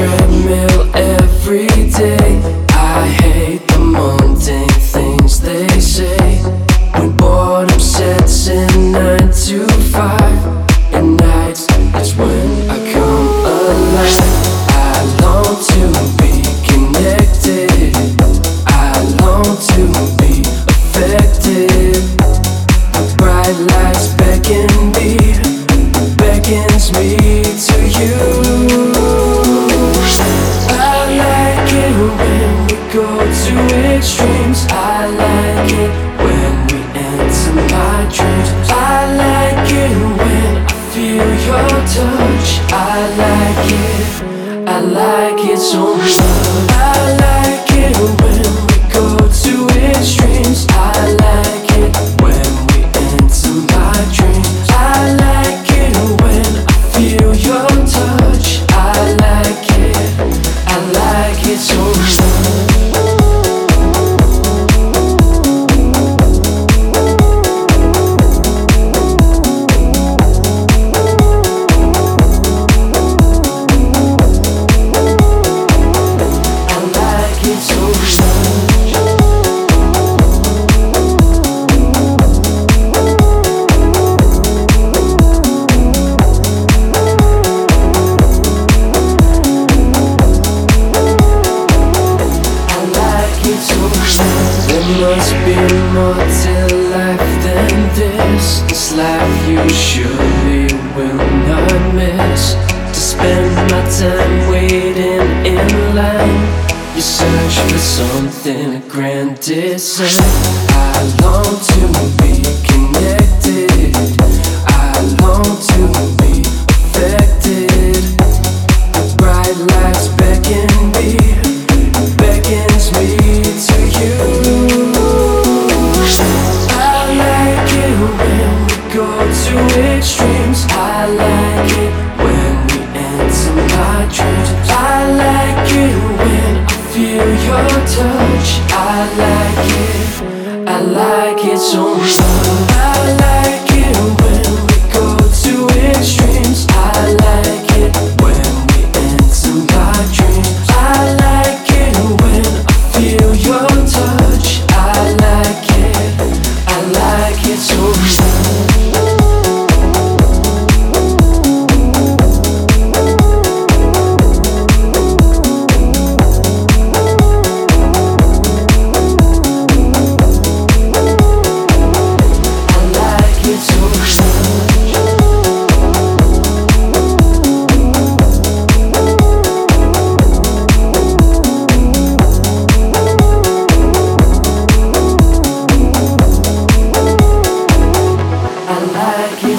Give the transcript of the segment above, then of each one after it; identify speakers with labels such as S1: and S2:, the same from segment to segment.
S1: treadmill. perspective. A bright lights beckon me, beckons me to you. I like it when we go to extremes. I like it when we enter my dreams. I like it when I feel your touch. I like it. I like it so much. must be more to life than this. This life you surely will not miss. To spend my time waiting in line. You search for something grandisant I long to be connected. I long to so much.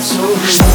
S1: танцуй.